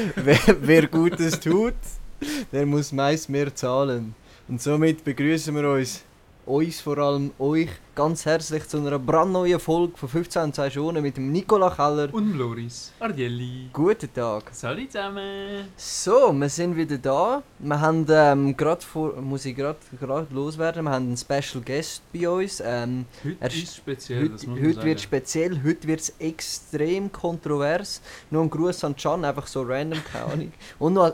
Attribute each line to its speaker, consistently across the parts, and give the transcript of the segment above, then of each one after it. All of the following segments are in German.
Speaker 1: wer, wer Gutes tut, der muss meist mehr zahlen. Und somit begrüßen wir uns, uns vor allem euch, ganz herzlich zu einer brandneuen Folge von 15 2 Stunden mit dem Nicola Keller.
Speaker 2: Und Loris Ardielli.
Speaker 1: Guten Tag.
Speaker 2: Salut zusammen.
Speaker 1: So, wir sind wieder da. Wir haben ähm, gerade vor, muss ich gerade loswerden, wir haben einen Special Guest bei uns. Ähm,
Speaker 2: Heute
Speaker 1: Er
Speaker 2: ist speziell, das
Speaker 1: heute heute wird speziell, heute wird es extrem kontrovers. Nur ein Gruß an Can, einfach so random, keine Ahnung. Und noch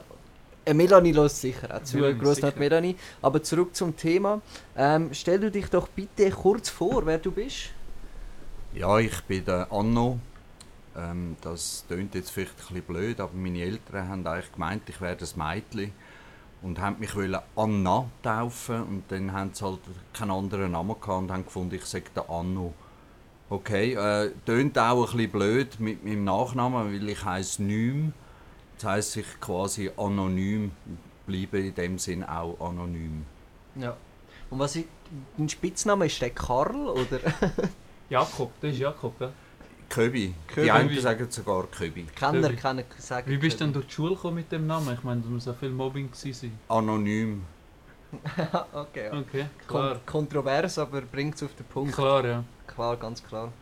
Speaker 1: Melanie lässt sicher auch zu.
Speaker 2: Sicher.
Speaker 1: Melanie. Aber zurück zum Thema. Ähm, stell du dich doch bitte kurz vor, wer du bist.
Speaker 3: Ja, ich bin der Anno. Ähm, das klingt jetzt vielleicht ein bisschen blöd, aber meine Eltern haben eigentlich gemeint, ich wäre das Mädchen und haben mich wollen Anna taufen und dann haben sie halt keinen anderen Namen gehabt und haben gefunden, ich sage der Anno. Okay, äh, tönt auch ein bisschen blöd mit meinem Nachnamen, weil ich heiße Nym. Das heisst, ich quasi anonym bleibe in dem Sinn auch anonym.
Speaker 1: Ja. Und was ist, dein Spitzname ist der Karl oder?
Speaker 2: Jakob, das ist Jakob, ja.
Speaker 3: Köbi.
Speaker 1: Köbi.
Speaker 3: Die einen sagen sogar Köbi.
Speaker 1: Kenner,
Speaker 2: Köbi.
Speaker 1: Kenner sagen.
Speaker 2: Wie bist du denn durch die Schule gekommen mit dem Namen? Ich meine, da muss auch viel Mobbing gewesen sein.
Speaker 3: Anonym.
Speaker 1: okay, ja.
Speaker 2: Okay,
Speaker 1: Kon
Speaker 2: klar.
Speaker 1: kontrovers, aber bringt es auf den Punkt.
Speaker 2: Klar, ja.
Speaker 1: Klar, ganz klar.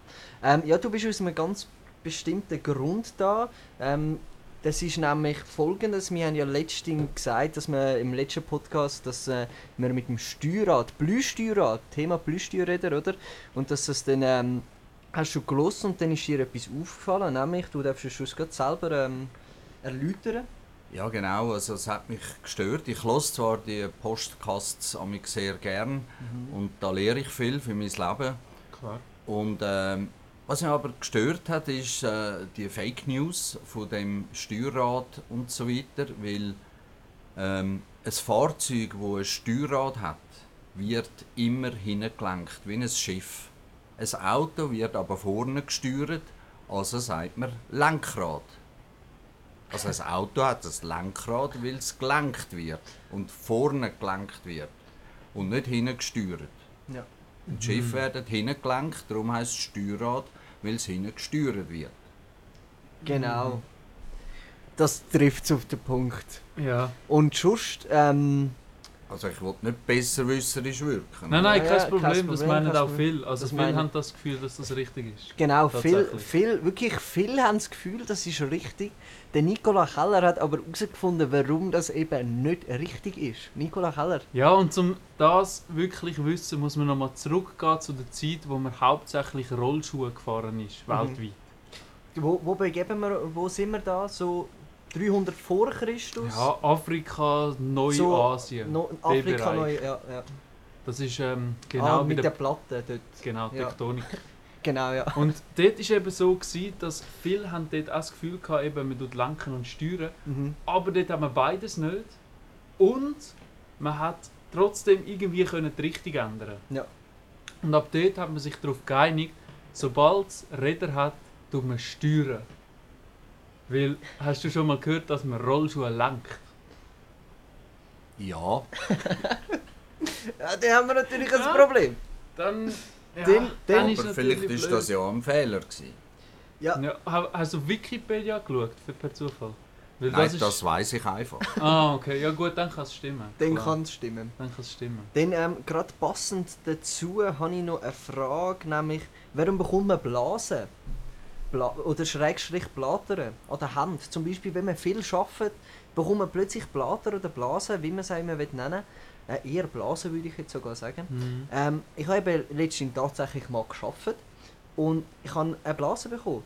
Speaker 1: Ähm, ja, du bist aus einem ganz bestimmten Grund da. Ähm, das ist nämlich folgendes: Wir haben ja letztens gesagt, dass wir im letzten Podcast, dass äh, wir mit dem Steuerrad, Blühsteuerrad, Thema Blühsteuerräder, oder? Und dass das dann ähm, hast du gelost und dann ist dir etwas aufgefallen, nämlich du darfst es gerade selber ähm, erläutern.
Speaker 3: Ja, genau. Also, es hat mich gestört. Ich höre zwar die Podcasts an mich sehr gern und da lehre ich viel für mein Leben.
Speaker 2: Klar.
Speaker 3: Und ähm, was mich aber gestört hat, ist äh, die Fake News von dem Steuerrad und so weiter, weil ähm, ein Fahrzeug, wo ein Steuerrad hat, wird immer hingelenkt, wie ein Schiff. Ein Auto wird aber vorne gesteuert, also sagt man Lenkrad. Also ein Auto hat ein Lenkrad, weil es gelenkt wird und vorne gelenkt wird und nicht hinten gesteuert.
Speaker 1: Ja.
Speaker 3: Und die Schiffe werden hinten gelenkt, darum heisst es Steuerrad, weil es hinten gesteuert wird.
Speaker 1: Genau. Das trifft es auf den Punkt.
Speaker 2: Ja.
Speaker 1: Und sonst, ähm,
Speaker 3: Also ich will nicht besserwisserisch wirken.
Speaker 2: Nein, nein,
Speaker 1: Ja,
Speaker 2: kein
Speaker 1: ja,
Speaker 2: Problem,
Speaker 1: kein
Speaker 2: das
Speaker 1: Problem,
Speaker 2: meinen
Speaker 1: kein
Speaker 2: auch
Speaker 1: Problem.
Speaker 2: viele. Also
Speaker 1: Das
Speaker 2: viele
Speaker 1: meine-
Speaker 2: haben das Gefühl, dass das richtig ist.
Speaker 1: Genau, viel,
Speaker 2: Tatsächlich.
Speaker 1: viel, wirklich viele haben das Gefühl, das ist richtig. Der Nikola Keller hat aber herausgefunden, warum das eben nicht richtig ist. Nikola Keller.
Speaker 2: Ja, und um das wirklich zu wissen, muss man nochmal zurückgehen zu der Zeit, wo man hauptsächlich Rollschuhe gefahren ist,
Speaker 1: Mhm.
Speaker 2: weltweit.
Speaker 1: Wo, wo begeben wir, wo sind wir da? So 300 vor Christus?
Speaker 2: Ja, Afrika, Neuasien.
Speaker 1: No,
Speaker 2: der
Speaker 1: Afrika neu, ja, ja.
Speaker 2: Das ist ähm, genau
Speaker 1: ah, mit
Speaker 2: der,
Speaker 1: der Platte dort.
Speaker 2: genau,
Speaker 1: ja. Genau, ja.
Speaker 2: Und dort war eben so, gewesen, dass viele haben dort auch das Gefühl hatten, eben, man tut lenken und steuern.
Speaker 1: Mhm.
Speaker 2: Aber dort haben wir beides nicht. Und man hat trotzdem irgendwie können die Richtung ändern
Speaker 1: Ja.
Speaker 2: Und ab dort hat man sich darauf geeinigt, sobald es Räder hat, tut man steuern. Weil, hast du schon mal gehört, dass man Rollschuhe lenkt?
Speaker 3: Ja,
Speaker 1: ja. Dann haben wir natürlich
Speaker 2: Ja.
Speaker 1: ein Problem.
Speaker 2: Dann, ja,
Speaker 1: Den- den-
Speaker 2: dann ist
Speaker 3: aber vielleicht ist
Speaker 2: blöd.
Speaker 3: das ja ein Fehler gewesen.
Speaker 1: Ja.
Speaker 2: Ja, ha- hast du Wikipedia geschaut, für per Zufall? Weil
Speaker 3: Nein,
Speaker 2: ist-
Speaker 3: das weiß ich einfach.
Speaker 2: Ah, okay. Ja gut, dann kann es stimmen.
Speaker 1: Dann kann es stimmen.
Speaker 2: Dann kann es stimmen.
Speaker 1: Dann ähm, gerade passend dazu habe ich noch eine Frage, nämlich warum bekommt man Blasen? Bla oder Schrägstrich Blatern an der Hand. Zum Beispiel, wenn man viel arbeitet, bekommt man plötzlich Blatter oder Blasen, wie man es auch immer will nennen äh, Eher Blasen würde ich jetzt sogar sagen.
Speaker 2: Mhm.
Speaker 1: Ähm, ich habe letztens tatsächlich mal geschafft und ich habe eine Blase bekommen.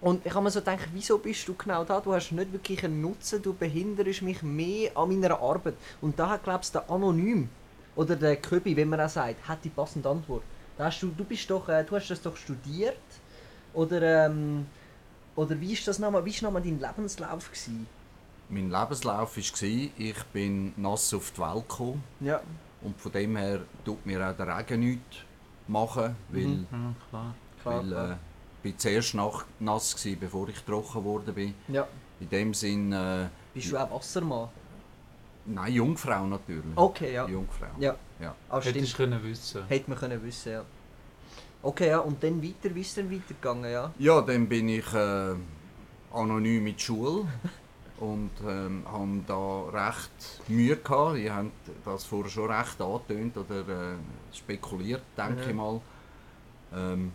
Speaker 1: Und ich habe mir so gedacht, wieso bist du genau da? Du hast nicht wirklich einen Nutzen, du behinderst mich mehr an meiner Arbeit. Und da hat, glaubst du, der Anonym oder der Köbi, wie man auch sagt, hat die passende Antwort. Da hast du, du, bist doch, äh, du hast das doch studiert. Oder, ähm, oder wie ist das nochmal, wie nochmal dein Lebenslauf gewesen?
Speaker 3: Mein Lebenslauf war, ich bin nass auf die Welt gekommen
Speaker 1: Ja.
Speaker 3: und von dem her tut mir auch der Regen nichts machen, weil,
Speaker 1: Mhm.
Speaker 2: Ja, klar.
Speaker 1: Klar,
Speaker 3: weil äh, ich bin zuerst nach, nass gewesen, bevor ich trocken geworden bin.
Speaker 1: ja.
Speaker 3: In dem Sinn, äh,
Speaker 1: Bist du auch Wassermann?
Speaker 3: nein, Jungfrau natürlich.
Speaker 1: Okay, ja.
Speaker 3: Jungfrau.
Speaker 1: Ja.
Speaker 3: Ja.
Speaker 1: Ah.
Speaker 2: Hättest du können wissen.
Speaker 1: Hätte man können wissen, ja. Okay, ja, und dann weiter, wie ist es denn weitergegangen, ja?
Speaker 3: Ja, dann bin ich äh, anonym in die Schule. und ähm, haben da recht Mühe gehabt. Die haben das vorher schon recht angetönt oder äh, spekuliert, denke
Speaker 1: Ja.
Speaker 3: ich mal. Ähm,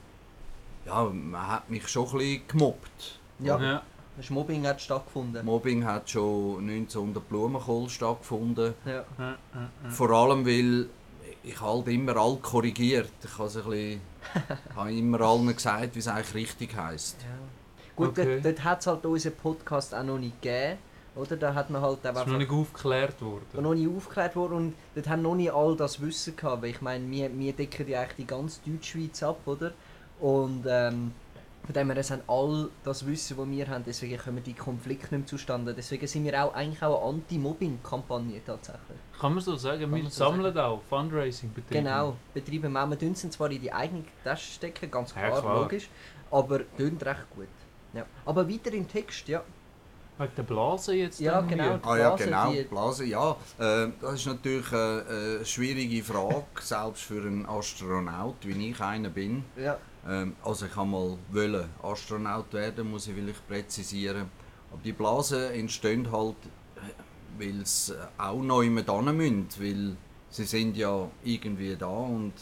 Speaker 3: ja, man hat mich schon ein bisschen gemobbt.
Speaker 1: Ja,
Speaker 2: Ja.
Speaker 1: das Mobbing hat stattgefunden.
Speaker 3: Mobbing hat schon 1900 Blumenkohl stattgefunden.
Speaker 1: Ja.
Speaker 2: Ja, ja, ja.
Speaker 3: Vor allem, weil ich halt immer all korrigiert. Ich habe ein bisschen, habe immer allen gesagt, wie es eigentlich richtig heisst.
Speaker 1: Ja. Gut,
Speaker 2: Okay.
Speaker 1: dort, dort hat es halt unseren Podcast auch noch nicht gegeben. Oder? Da hat man halt
Speaker 2: Das
Speaker 1: einfach
Speaker 2: ist noch nicht aufgeklärt worden.
Speaker 1: noch nicht aufgeklärt worden und dort haben noch nicht all das Wissen gehabt. Weil ich meine, wir, wir decken ja eigentlich die ganze Deutschschweiz ab, oder? Und ähm, von dem her, es haben all das Wissen, das wir haben, deswegen kommen die Konflikte nicht mehr zustande. Deswegen sind wir auch eigentlich auch eine Anti-Mobbing-Kampagne tatsächlich.
Speaker 2: Kann man so sagen, wir
Speaker 1: man so
Speaker 2: sammeln auch Fundraising betreiben.
Speaker 1: Genau, betreiben wir. Wir tun zwar in die eigene Tasche stecken, ganz
Speaker 2: Ja,
Speaker 1: klar,
Speaker 2: klar.
Speaker 1: logisch, aber tun recht gut. Ja. Aber weiter im Text, ja.
Speaker 2: Wegen der Blase jetzt
Speaker 1: Ja, genau.
Speaker 2: hier.
Speaker 3: Ah ja,
Speaker 1: Blase,
Speaker 3: genau,
Speaker 1: die-
Speaker 3: Blase, ja. Äh, das ist natürlich eine, eine schwierige Frage, selbst für einen Astronaut, wie ich einer bin.
Speaker 1: Ja,
Speaker 3: Ähm, also ich kann mal wollen Astronaut werden, muss ich vielleicht präzisieren. Aber die Blasen entstehen halt, äh, weil sie auch neu mit müssen, weil sie sind ja irgendwie da und,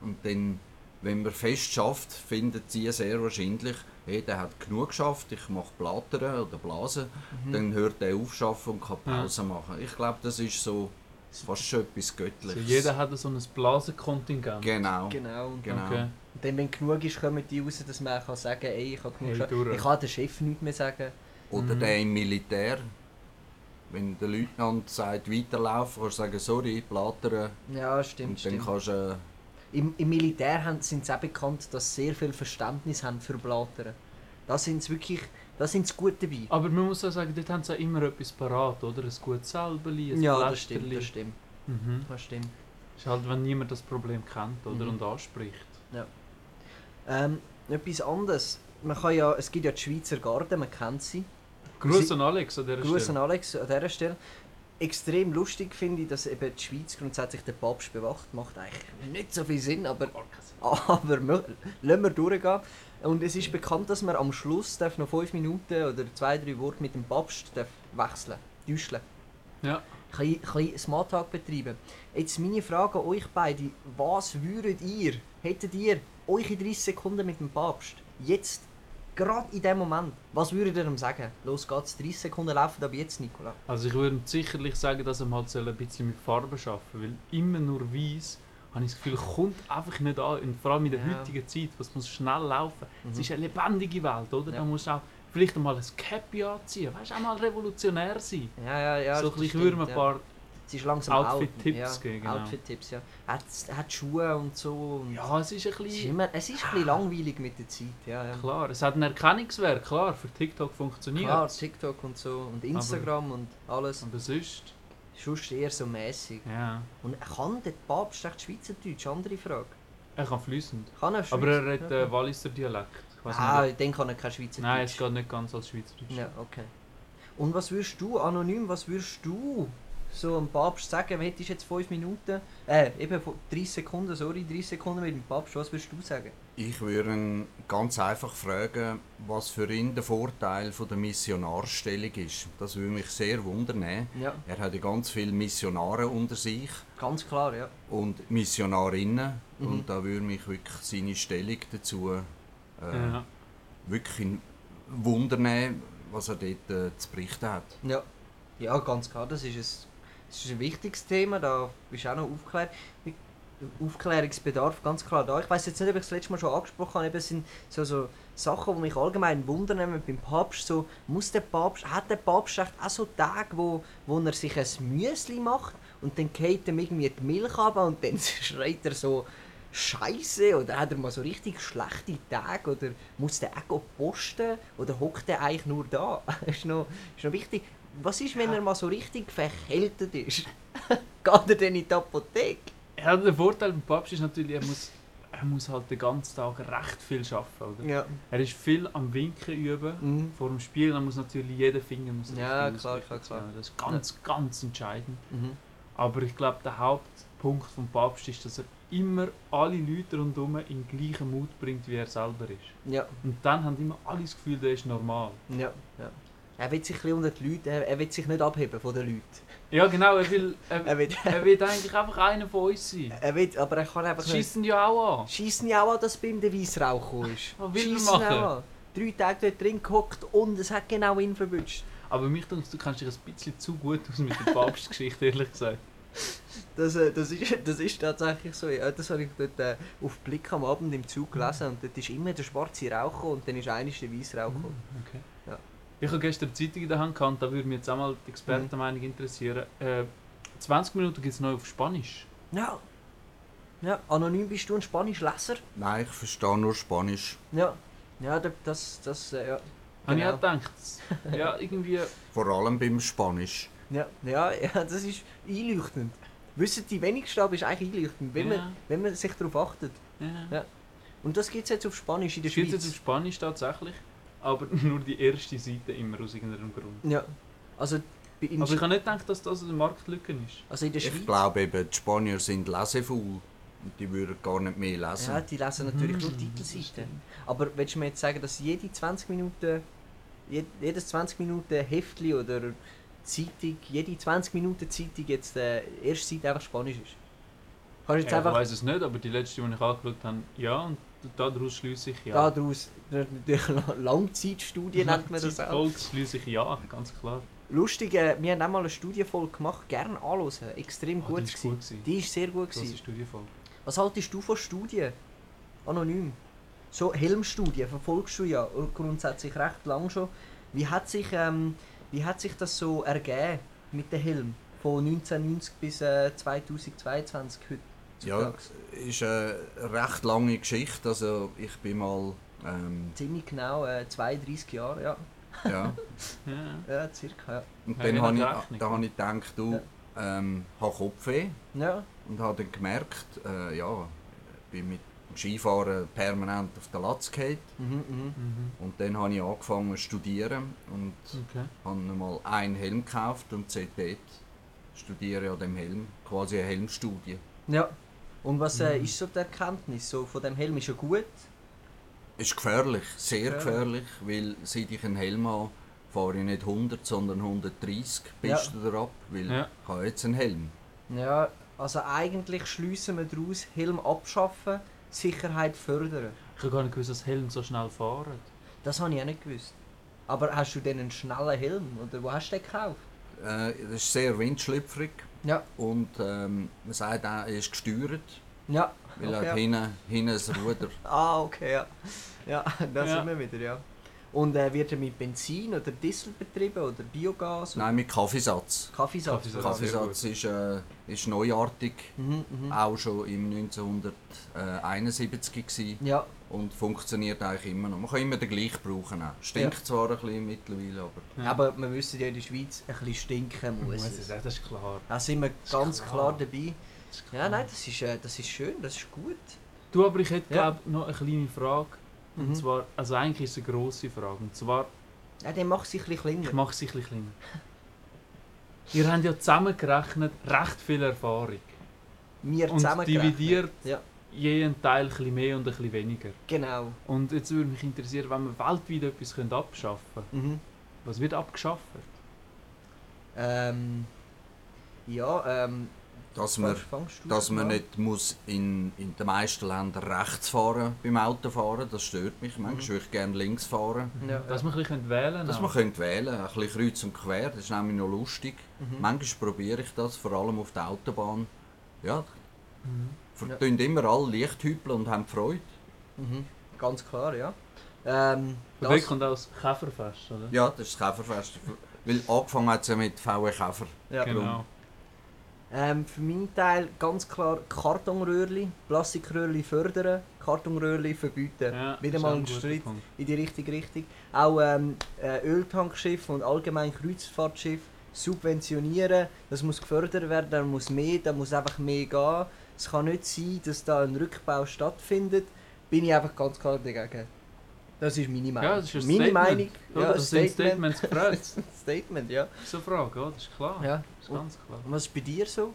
Speaker 3: und dann, wenn man fest schafft, findet sie sehr wahrscheinlich, hey, der hat genug geschafft, ich mache Blattern oder Blasen, dann hört er auf schaffen und kann
Speaker 2: Ja.
Speaker 3: Pause machen. Ich glaube, das ist so fast schon etwas
Speaker 2: Also
Speaker 3: Göttliches.
Speaker 2: jeder hat so ein Blasenkontingent.
Speaker 3: Genau.
Speaker 1: genau. Und
Speaker 3: Genau.
Speaker 2: Okay.
Speaker 1: dann, wenn genug ist, kommen die raus, dass man kann sagen ey, ich habe genug
Speaker 2: Hey, durch.
Speaker 1: Ich kann dem Chef nichts mehr sagen.
Speaker 3: Oder
Speaker 2: Mhm.
Speaker 3: der im Militär. Wenn der Leutnant sagt, weiterlaufen, kannst du sagen, sorry, plattern.
Speaker 1: Ja, stimmt,
Speaker 3: und dann
Speaker 1: stimmt.
Speaker 3: kannst du...
Speaker 1: Im, Im Militär haben- sind sie auch bekannt, dass sie sehr viel Verständnis haben für Blattern. Da sind sie wirklich, da sind sie gut dabei.
Speaker 2: Aber man muss auch sagen, dort haben sie auch immer etwas parat, oder? Ein gutes Salbeli, ein
Speaker 1: ja, das stimmt, das stimmt,
Speaker 2: Mhm.
Speaker 1: das stimmt.
Speaker 2: Ist halt, wenn niemand das Problem kennt oder
Speaker 1: Mhm.
Speaker 2: und anspricht.
Speaker 1: Ähm, etwas anderes. Man kann ja, es gibt ja die Schweizer Garde, man kennt sie. Sie-
Speaker 2: an Alex an dieser
Speaker 1: Gruß
Speaker 2: Stelle.
Speaker 1: an Alex an dieser Stelle. Extrem lustig finde ich, dass eben die Schweiz grundsätzlich den Papst bewacht. Macht eigentlich nicht so viel Sinn, aber, aber lassen wir durchgehen. Und es ist bekannt, dass man am Schluss darf noch fünf Minuten oder zwei, drei Worte mit dem Papst darf wechseln täuscheln.
Speaker 2: Ja.
Speaker 1: Ein bisschen Smalltalk betreiben. Jetzt meine Frage an euch beide. Was würdet ihr, hättet ihr euch in 30 Sekunden mit dem Papst, jetzt, gerade in dem Moment, was würdet ihr ihm sagen? Los geht's, 30 Sekunden laufen ab jetzt, Nicola.
Speaker 2: Also ich würde sicherlich sagen, dass er halt soll ein bisschen mit Farbe arbeiten weil immer nur weiß habe ich das Gefühl, kommt einfach nicht an. Und vor allem in der
Speaker 1: Ja.
Speaker 2: heutigen Zeit, was muss schnell laufen. Es
Speaker 1: Mhm.
Speaker 2: ist eine lebendige Welt, oder?
Speaker 1: Ja.
Speaker 2: Da musst du auch vielleicht mal ein Cappy anziehen, weißt du, auch mal revolutionär sein.
Speaker 1: Ja, ja, ja.
Speaker 2: so ein bisschen, ich würde ein paar
Speaker 1: Es ist langsam
Speaker 2: Outfit-Tipps
Speaker 1: out. ja,
Speaker 2: genau.
Speaker 1: Outfit-Tipps, ja. Hat, hat Schuhe und so. Und
Speaker 2: Ja, es ist ein
Speaker 1: es, ist
Speaker 2: bisschen...
Speaker 1: immer, es ist ein bisschen langweilig mit der Zeit, ja. ja.
Speaker 2: Klar, es hat einen Erkennungswert, klar, für TikTok funktioniert
Speaker 1: Klar, TikTok und so und Instagram und alles.
Speaker 2: Aber sonst,
Speaker 1: Sonst eher so mäßig.
Speaker 2: ja,
Speaker 1: Und kann der Papst echt Schweizerdeutsch? Andere Frage.
Speaker 2: er kann fließend.
Speaker 1: Kann er
Speaker 2: Aber er
Speaker 1: ja.
Speaker 2: äh, Walliser Dialekt. Ich
Speaker 1: Ah,
Speaker 2: nicht,
Speaker 1: dann kann er kein Schweizerdeutsch.
Speaker 2: Nein, es geht nicht ganz als Schweizerdeutsch.
Speaker 1: Ja, okay. Und was würdest du, anonym, was würdest du so einem Papst sagen? Wir hättest jetzt 5 Minuten, äh, eben 30 Sekunden, sorry, 30 Sekunden mit dem Papst, was würdest du sagen?
Speaker 3: Ich würde ihn ganz einfach fragen, was für ihn der Vorteil von der Missionarstellung ist. Das würde mich sehr wundern.
Speaker 1: Ja,
Speaker 3: Er hat ja ganz viele Missionare unter sich
Speaker 1: ganz klar, ja.
Speaker 3: und Missionarinnen.
Speaker 1: Mhm.
Speaker 3: Und da würde mich wirklich seine Stellung dazu äh,
Speaker 2: Ja.
Speaker 3: wirklich wundern, was er dort äh, zu berichten hat.
Speaker 1: Ja, ja ganz klar, das ist, ein, das ist ein wichtiges Thema, da bist du auch noch aufgeklärt. Aufklärungsbedarf, ganz klar da. Ich weiß jetzt nicht, ob ich das letzte Mal schon angesprochen habe, es sind so, so Sachen, die mich allgemein wundern, beim Papst so, muss der Papst, hat der Papst auch so Tage, wo, wo er sich ein Müsli macht und dann geht ihm irgendwie die Milch ab und dann schreit er so Scheiße oder hat er mal so richtig schlechte Tage oder muss der auch posten oder hockt er eigentlich nur da? ist, noch, ist noch wichtig. Was ist, wenn er mal so richtig verkältet ist? Geht er dann in die Apotheke?
Speaker 2: Ja, der Vorteil beim Papst ist natürlich, er muss, er muss halt den ganzen Tag recht viel arbeiten. Oder?
Speaker 1: Ja.
Speaker 2: Er ist viel am Winken üben.
Speaker 1: Mhm.
Speaker 2: Vor dem Spiel, dann muss natürlich jeder Finger muss
Speaker 1: Ja, klar, klar, klar.
Speaker 2: Das ist ganz, ganz entscheidend.
Speaker 1: Mhm.
Speaker 2: Aber ich glaube, der Hauptpunkt vom Papst ist, dass er immer alle Leute rundherum in den gleichen Mut bringt, wie er selber ist.
Speaker 1: Ja,
Speaker 2: Und dann haben immer alle das Gefühl, der ist normal.
Speaker 1: ja, ja. Er will sich ein unter die Leute, er, er will sich nicht abheben von den Leuten.
Speaker 2: Ja, genau, er will, er,
Speaker 1: Er will,
Speaker 2: er will eigentlich einfach einer von uns sein.
Speaker 1: er will aber er kann einfach
Speaker 2: Das schießen ja auch an.
Speaker 1: Schießen ja auch an, dass bei ihm der Weissrauch ist.
Speaker 2: Was will er
Speaker 1: Schiessen
Speaker 2: machen?
Speaker 1: auch an. Drei Tage dort drin gehockt und es hat genau ihn verwünscht.
Speaker 2: Aber mich denkt, du kennst dich ein bisschen zu gut aus mit der Papstgeschichte, ehrlich gesagt.
Speaker 1: Das, äh, das, ist, das ist tatsächlich so. Ja, das habe ich dort äh, auf Blick am Abend im Zug gelesen und dort ist immer der schwarze Rauch und dann ist eines der Weissrauch gekommen.
Speaker 2: Okay. Ich habe gestern die Zeitung in der Hand gehabt, da würde mich jetzt auch mal die Expertenmeinung interessieren. Äh, 20 Minuten gibt es neu auf Spanisch.
Speaker 1: Ja. Ja, anonym bist du ein Spanischleser?
Speaker 3: Nein, ich verstehe nur Spanisch.
Speaker 1: Ja. Ja, da- das, das, äh, ja.
Speaker 2: Habe ich
Speaker 1: Genau.
Speaker 2: auch gedacht. Ja, irgendwie.
Speaker 3: Vor allem beim Spanisch.
Speaker 1: Ja, ja, ja, das ist einleuchtend. Wissen die wenigsten, aber ist eigentlich einleuchtend, wenn,
Speaker 2: Ja.
Speaker 1: man, wenn man sich darauf achtet.
Speaker 2: Ja.
Speaker 1: Ja. Und das gibt es jetzt auf Spanisch in der
Speaker 2: Das gibt
Speaker 1: Schweiz.
Speaker 2: jetzt auf Spanisch tatsächlich, aber nur die erste Seite immer aus irgendeinem Grund.
Speaker 1: Ja. Also,
Speaker 2: Aber ich habe nicht gedacht, dass das eine Marktlücke ist.
Speaker 1: also in der
Speaker 3: Ich
Speaker 1: Schweiz.
Speaker 3: glaube eben, die Spanier sind lesefaul. Und die würden gar nicht mehr lesen.
Speaker 1: Ja, die lesen natürlich nur
Speaker 2: Mhm.
Speaker 1: Titelseiten. Aber willst du mir jetzt sagen, dass jede 20 Minuten, jed- jedes 20 Minuten Heftli oder Zeitung, jede 20 Minuten Zeitung jetzt äh, erste Seite einfach Spanisch ist? Kannst jetzt
Speaker 2: Ja, ich
Speaker 1: einfach
Speaker 2: weiß es nicht, aber die letzte, die ich angeschaut habe, ja, und daraus schließe ich ja.
Speaker 1: daraus, natürlich Langzeitstudie nennt man das auch.
Speaker 2: Schließe ich ja, ganz klar.
Speaker 1: Lustig, äh, wir haben auch mal eine Studienfolge gemacht, gerne anhören, extrem
Speaker 2: Oh,
Speaker 1: gut,
Speaker 2: die ist gut gewesen.
Speaker 1: Die ist sehr gut
Speaker 2: Das
Speaker 1: gewesen.
Speaker 2: Studienfolge.
Speaker 1: Was haltest du von Studien? Anonym. So Helmstudien, verfolgst du ja grundsätzlich recht lang schon. Wie hat sich, ähm, wie hat sich das so ergeben mit dem Helm? Von 1990 bis äh, 2022 heute.
Speaker 3: Ja,
Speaker 1: heutzutage?
Speaker 3: ist eine recht lange Geschichte. Also ich bin mal, ähm,
Speaker 1: Ziemlich genau, äh, 32 Jahre, ja.
Speaker 3: ja.
Speaker 2: Ja.
Speaker 1: Ja, circa, ja.
Speaker 3: Und
Speaker 2: Ja,
Speaker 3: dann habe ich, da habe ich gedacht, du, ähm, habe Kopfweh
Speaker 1: Ja,
Speaker 3: und habe dann gemerkt, äh, ja, bin mit dem Skifahren permanent auf der Latz gefallen.
Speaker 1: mhm, mhm.
Speaker 2: Mhm.
Speaker 3: Und dann habe ich angefangen zu studieren und
Speaker 2: Okay.
Speaker 3: habe mal einen Helm gekauft und seitdem studiere ich an dem Helm, quasi eine Helmstudie.
Speaker 1: ja. Und was äh,
Speaker 2: Mhm.
Speaker 1: ist so die Erkenntnis so von dem Helm? Ist er gut?
Speaker 3: Ist gefährlich, sehr
Speaker 1: Ja.
Speaker 3: gefährlich, weil seit ich einen Helm habe, fahre ich nicht 100, sondern 130
Speaker 1: Ja.
Speaker 3: Pisten ab, weil
Speaker 2: Ja.
Speaker 3: ich habe jetzt einen Helm.
Speaker 1: Ja, also eigentlich schliessen wir daraus, Helm abschaffen, Sicherheit fördern.
Speaker 2: Ich habe gar nicht gewusst, dass Helm so schnell fahren.
Speaker 1: Das habe ich auch nicht gewusst. Aber hast du denn einen schnellen Helm? Oder wo hast du den gekauft?
Speaker 3: Äh, das ist sehr windschlüpfrig
Speaker 1: Ja.
Speaker 3: und ähm, man sagt auch, er ist gesteuert,
Speaker 1: Ja.
Speaker 3: weil
Speaker 1: Okay,
Speaker 3: er
Speaker 1: ja.
Speaker 3: hat hinten, hinten ein Ruder.
Speaker 1: Ah, okay, ja. Ja, da
Speaker 2: Ja.
Speaker 1: sind wir wieder, ja. Und äh, wird er mit Benzin oder Diesel betrieben oder Biogas?
Speaker 3: Nein, mit Kaffeesatz.
Speaker 1: Kaffeesatz?
Speaker 2: Kaffeesatz.
Speaker 3: Kaffeesatz ist, äh, ist neuartig,
Speaker 1: Mhm, mhm.
Speaker 3: auch schon im 1971 gewesen
Speaker 1: Ja,
Speaker 3: und funktioniert eigentlich immer noch. Man kann immer den gleichen brauchen. Auch. Stinkt zwar ein bisschen mittlerweile, aber
Speaker 2: Ja.
Speaker 1: aber wir wissen ja, in der Schweiz ein bisschen stinken muss
Speaker 2: Muss
Speaker 1: es.
Speaker 2: ich sagen, das ist klar.
Speaker 1: Da sind wir
Speaker 2: ist
Speaker 1: ganz
Speaker 2: klar.
Speaker 1: klar dabei.
Speaker 2: Das ist
Speaker 1: Ja,
Speaker 2: klar.
Speaker 1: nein, das ist, äh, das ist schön, das ist gut.
Speaker 2: Du, aber ich hätte
Speaker 1: Ja.
Speaker 2: glaub, noch eine kleine Frage. Und
Speaker 1: Mhm.
Speaker 2: zwar, also eigentlich ist es eine grosse Frage. Und zwar,
Speaker 1: Ja, der macht sich ein bisschen
Speaker 2: ich
Speaker 1: kleiner.
Speaker 2: mache sie ein bisschen kleiner. Ihr habt ja zusammengerechnet recht viel Erfahrung.
Speaker 1: Wir
Speaker 2: Und
Speaker 1: zusammengerechnet.
Speaker 2: dividiert
Speaker 1: Ja,
Speaker 2: jeden Teil ein bisschen mehr und ein bisschen weniger.
Speaker 1: genau.
Speaker 2: Und jetzt würde mich interessieren, wenn wir weltweit etwas können abschaffen können,
Speaker 1: Mhm.
Speaker 2: was wird abgeschafft?
Speaker 1: Ähm, ja, ähm,
Speaker 3: dass man,
Speaker 1: fang- fangst du
Speaker 3: dass man
Speaker 1: an?
Speaker 3: nicht muss in, in den meisten Ländern rechts fahren beim Autofahren, das stört mich. Manchmal würde ich gerne links fahren.
Speaker 1: Ja,
Speaker 2: Dass wir ein bisschen wählen können.
Speaker 3: Dass man könnte wählen ein bisschen kreuz und quer, das ist nämlich noch lustig.
Speaker 1: Mhm.
Speaker 3: Manchmal probiere ich das, vor allem auf der Autobahn. Ja,
Speaker 2: Mhm.
Speaker 3: Vertun immer alle Lichthüpeln und haben Freude.
Speaker 1: Mhm. Ganz klar, ja. Ähm, das-
Speaker 2: dort kommt auch das Käferfest, oder?
Speaker 3: Ja, das ist das Käferfest. Weil angefangen hat es ja mit VW Käfer.
Speaker 1: ja.
Speaker 2: Genau.
Speaker 1: Ähm, für meinen Teil ganz klar Kartonröhrli, Plastikröhrli fördern, Kartonröhrli verbieten.
Speaker 2: Ja,
Speaker 1: Wieder mal ein Schritt
Speaker 2: Punkt.
Speaker 1: in die richtige Richtung. Auch ähm, äh, Öltankschiff und allgemein Kreuzfahrtschiff subventionieren. Das muss gefördert werden, da muss mehr, da muss einfach mehr gehen. Es kann nicht sein, dass da ein Rückbau stattfindet. Bin ich einfach ganz klar dagegen. Das ist meine Meinung.
Speaker 2: Ja, das ist ein
Speaker 1: meine
Speaker 2: Statement.
Speaker 1: Meinung.
Speaker 2: Ja,
Speaker 1: Ja,
Speaker 2: das sind Statements gefragt.
Speaker 1: Statement, ja.
Speaker 2: So eine Frage, ja, das ist klar.
Speaker 1: ja.
Speaker 2: Das ist ganz klar.
Speaker 1: Und was ist bei dir so?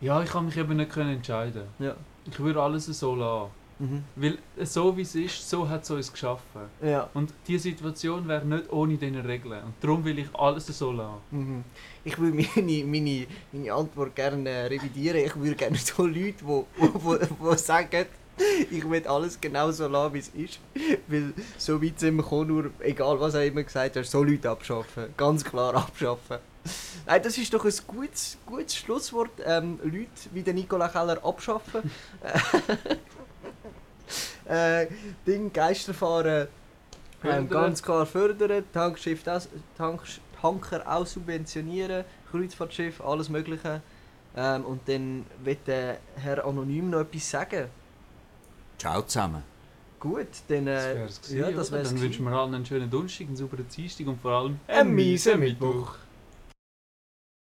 Speaker 2: Ja, ich kann mich eben nicht entscheiden.
Speaker 1: Ja.
Speaker 2: Ich würde alles so lassen.
Speaker 1: Mhm.
Speaker 2: Weil so wie es ist, so hat es uns geschaffen.
Speaker 1: Ja.
Speaker 2: Und diese Situation wäre nicht ohne diese Regeln. Und darum will ich alles so lassen.
Speaker 1: Mhm. Ich würde meine, meine, meine Antwort gerne revidieren. Ich würde gerne so Leute, die wo, wo, wo sagen, ich will alles genau so lassen, wie es ist. Weil so weit sind wir gekommen, nur egal was er immer gesagt hat, so Leute abschaffen. Ganz klar abschaffen. Nein, das ist doch ein gutes, gutes Schlusswort. Ähm, Leute wie der Nikola Keller abschaffen. äh, Ding Geisterfahren ähm,
Speaker 2: Fördern.
Speaker 1: ganz klar fördern, Tankschiff das, Tank, Tanker auch subventionieren, Kreuzfahrtschiff, alles Mögliche. Ähm, und dann wird der Herr Anonym noch etwas sagen.
Speaker 3: Ciao zusammen.
Speaker 1: Gut, dann.
Speaker 2: Das
Speaker 1: Äh,
Speaker 2: wär's gewesen,
Speaker 1: ja, das wär's
Speaker 2: Dann wünschen wir allen einen schönen Donnerstag, einen sauberen Dienstag und vor allem
Speaker 1: Einen miesen Mittwoch.